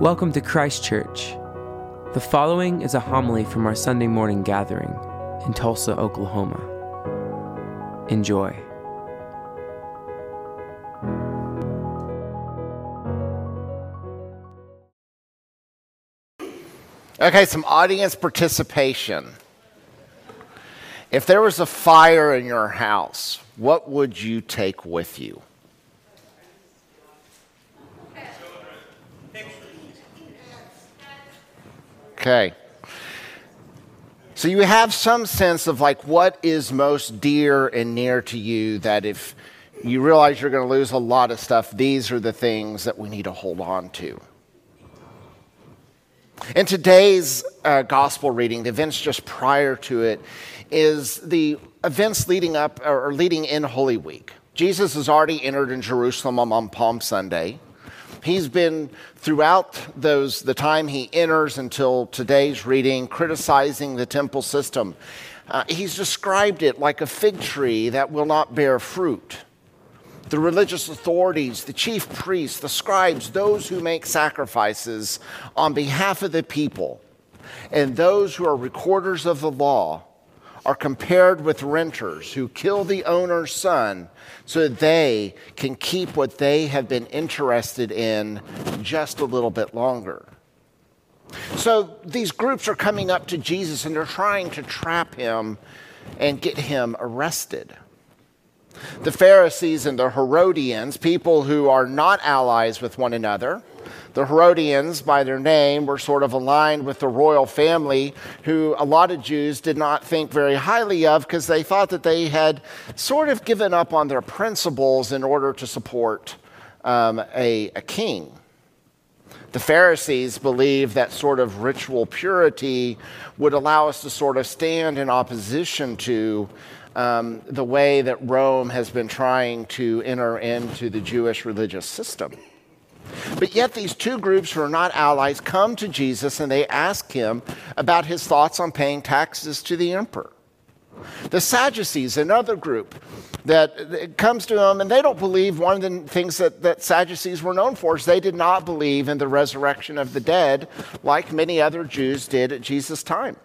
Welcome to Christ Church. The following is a homily from our Sunday morning gathering in Tulsa, Oklahoma. Enjoy. Okay, some audience participation. If there was a fire in your house, what would you take with you? Okay. So you have some sense of like what is most dear and near to you that if you realize you're going to lose a lot of stuff, these are the things that we need to hold on to. In today's uh, gospel reading, the events just prior to it is the events leading up or leading in Holy Week. Jesus has already entered in Jerusalem on Palm Sunday. He's been throughout those the time he enters until today's reading criticizing the temple system. Uh, he's described it like a fig tree that will not bear fruit. The religious authorities, the chief priests, the scribes, those who make sacrifices on behalf of the people, and those who are recorders of the law are compared with renters who kill the owner's son so that they can keep what they have been interested in just a little bit longer. So these groups are coming up to Jesus and they're trying to trap him and get him arrested. The Pharisees and the Herodians, people who are not allies with one another, the Herodians, by their name, were sort of aligned with the royal family, who a lot of Jews did not think very highly of because they thought that they had sort of given up on their principles in order to support um, a, a king. The Pharisees believed that sort of ritual purity would allow us to sort of stand in opposition to um, the way that Rome has been trying to enter into the Jewish religious system. But yet, these two groups who are not allies come to Jesus and they ask him about his thoughts on paying taxes to the emperor. The Sadducees, another group that comes to him, and they don't believe one of the things that, that Sadducees were known for is they did not believe in the resurrection of the dead like many other Jews did at Jesus' time.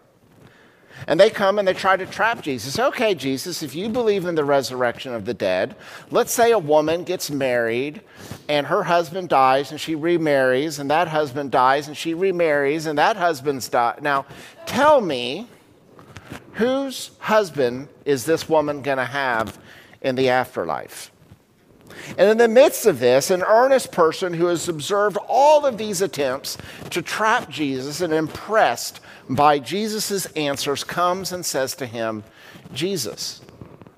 And they come and they try to trap Jesus. Okay, Jesus, if you believe in the resurrection of the dead, let's say a woman gets married and her husband dies and she remarries, and that husband dies and she remarries, and that husband's died. Now, tell me, whose husband is this woman going to have in the afterlife? And in the midst of this, an earnest person who has observed all of these attempts to trap Jesus and impressed by Jesus' answers comes and says to him, Jesus,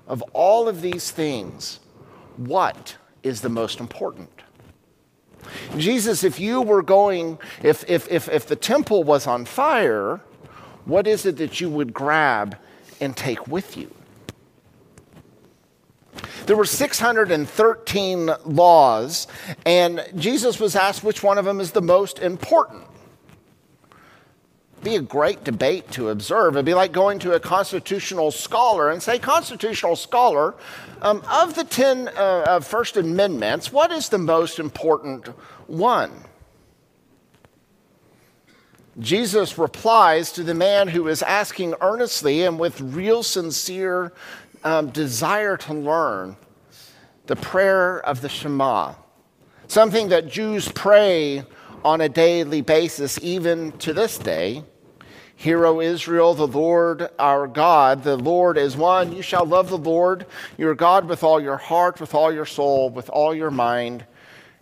of all of these things, what is the most important? Jesus, if you were going, if, if, if, if the temple was on fire, what is it that you would grab and take with you? There were 613 laws, and Jesus was asked which one of them is the most important. Be a great debate to observe. It'd be like going to a constitutional scholar and say, Constitutional scholar, um, of the 10 uh, First Amendments, what is the most important one? Jesus replies to the man who is asking earnestly and with real sincere um, desire to learn the prayer of the Shema, something that Jews pray on a daily basis, even to this day. Hear, O Israel, the Lord our God, the Lord is one. You shall love the Lord your God with all your heart, with all your soul, with all your mind,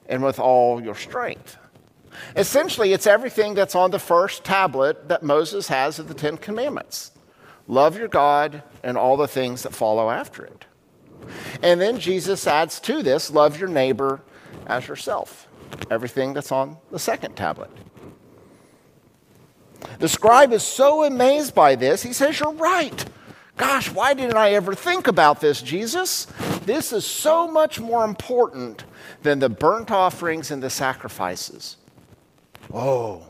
and with all your strength. Essentially, it's everything that's on the first tablet that Moses has of the Ten Commandments. Love your God and all the things that follow after it. And then Jesus adds to this love your neighbor as yourself. Everything that's on the second tablet. The scribe is so amazed by this, he says, You're right. Gosh, why didn't I ever think about this, Jesus? This is so much more important than the burnt offerings and the sacrifices. Oh.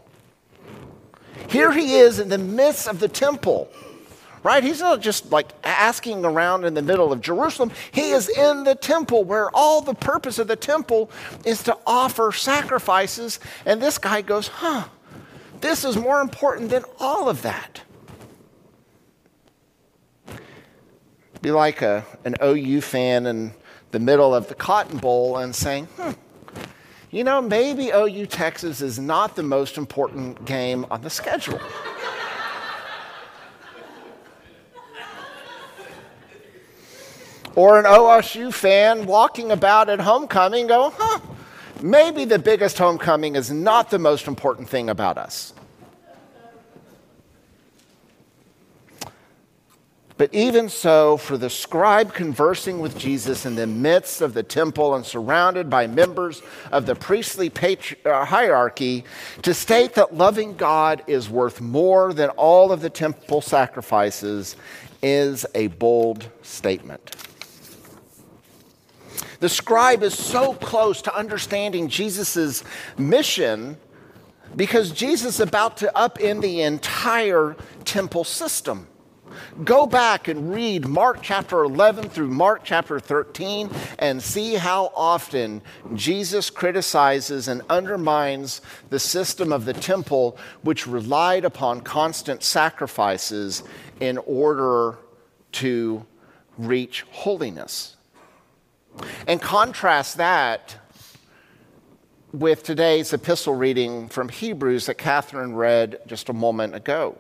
Here he is in the midst of the temple right? He's not just like asking around in the middle of Jerusalem. He is in the temple where all the purpose of the temple is to offer sacrifices. And this guy goes, huh, this is more important than all of that. Be like a, an OU fan in the middle of the Cotton Bowl and saying, hmm, you know, maybe OU Texas is not the most important game on the schedule. Or an OSU fan walking about at homecoming go, huh, maybe the biggest homecoming is not the most important thing about us. But even so, for the scribe conversing with Jesus in the midst of the temple and surrounded by members of the priestly patri- uh, hierarchy, to state that loving God is worth more than all of the temple sacrifices is a bold statement. The scribe is so close to understanding Jesus' mission because Jesus is about to upend the entire temple system. Go back and read Mark chapter 11 through Mark chapter 13 and see how often Jesus criticizes and undermines the system of the temple, which relied upon constant sacrifices in order to reach holiness. And contrast that with today's epistle reading from Hebrews that Catherine read just a moment ago.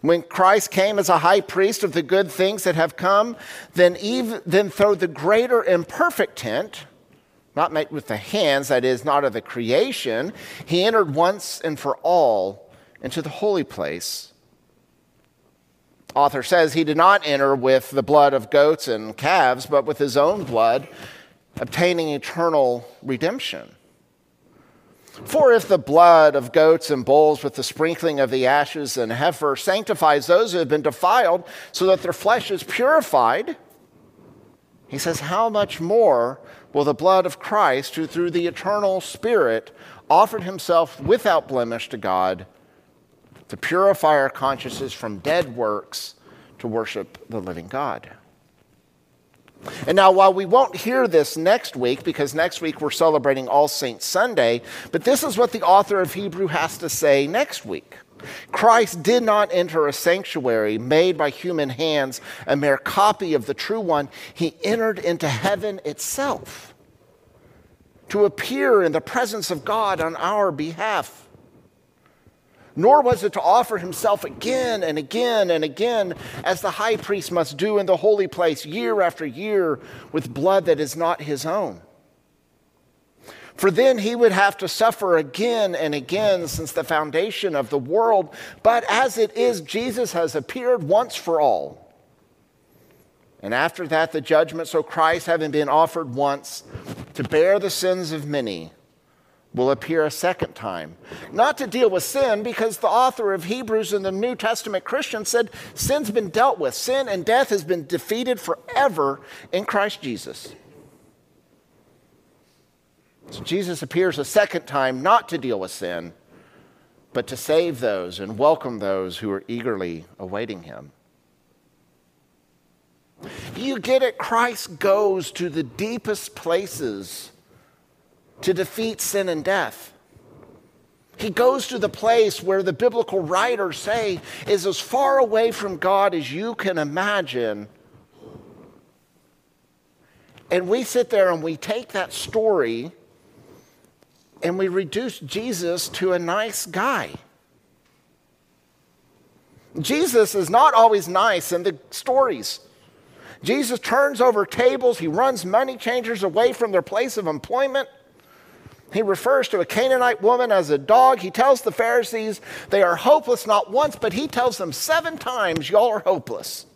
When Christ came as a high priest of the good things that have come, then, even, then through the greater imperfect tent, not made with the hands, that is, not of the creation, he entered once and for all into the holy place author says he did not enter with the blood of goats and calves, but with his own blood, obtaining eternal redemption. For if the blood of goats and bulls with the sprinkling of the ashes and heifer sanctifies those who have been defiled so that their flesh is purified, he says, How much more will the blood of Christ, who through the eternal Spirit offered himself without blemish to God, to purify our consciences from dead works to worship the living God. And now, while we won't hear this next week, because next week we're celebrating All Saints Sunday, but this is what the author of Hebrew has to say next week. Christ did not enter a sanctuary made by human hands, a mere copy of the true one. He entered into heaven itself to appear in the presence of God on our behalf nor was it to offer himself again and again and again, as the high priest must do in the holy place year after year with blood that is not his own. For then he would have to suffer again and again since the foundation of the world. But as it is, Jesus has appeared once for all. And after that, the judgment. So Christ, having been offered once to bear the sins of many, will appear a second time. Not to deal with sin, because the author of Hebrews in the New Testament Christian said sin's been dealt with. Sin and death has been defeated forever in Christ Jesus. So Jesus appears a second time not to deal with sin, but to save those and welcome those who are eagerly awaiting him. You get it? Christ goes to the deepest places to defeat sin and death. He goes to the place where the biblical writers say is as far away from God as you can imagine. And we sit there and we take that story and we reduce Jesus to a nice guy. Jesus is not always nice in the stories. Jesus turns over tables, he runs money changers away from their place of employment. He refers to a Canaanite woman as a dog. He tells the Pharisees they are hopeless not once, but he tells them seven times, Y'all are hopeless.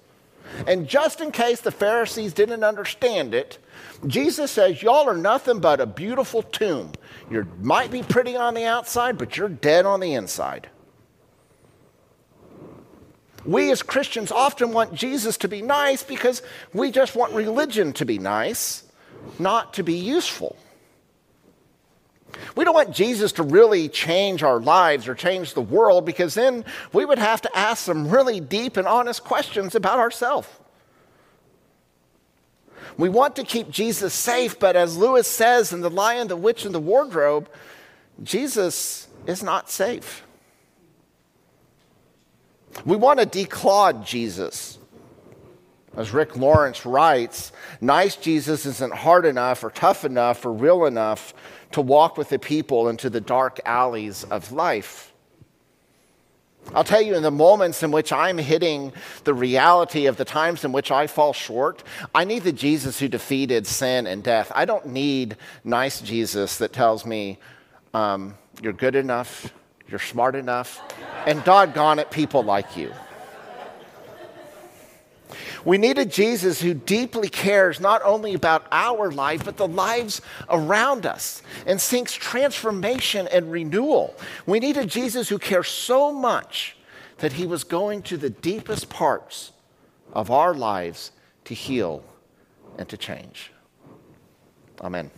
And just in case the Pharisees didn't understand it, Jesus says, Y'all are nothing but a beautiful tomb. You might be pretty on the outside, but you're dead on the inside. We as Christians often want Jesus to be nice because we just want religion to be nice, not to be useful. We don't want Jesus to really change our lives or change the world because then we would have to ask some really deep and honest questions about ourselves. We want to keep Jesus safe, but as Lewis says in The Lion, the Witch, and the Wardrobe, Jesus is not safe. We want to declawed Jesus. As Rick Lawrence writes, nice Jesus isn't hard enough or tough enough or real enough to walk with the people into the dark alleys of life. I'll tell you, in the moments in which I'm hitting the reality of the times in which I fall short, I need the Jesus who defeated sin and death. I don't need nice Jesus that tells me, um, you're good enough, you're smart enough, and doggone it, people like you. We need a Jesus who deeply cares not only about our life, but the lives around us and seeks transformation and renewal. We need a Jesus who cares so much that he was going to the deepest parts of our lives to heal and to change. Amen.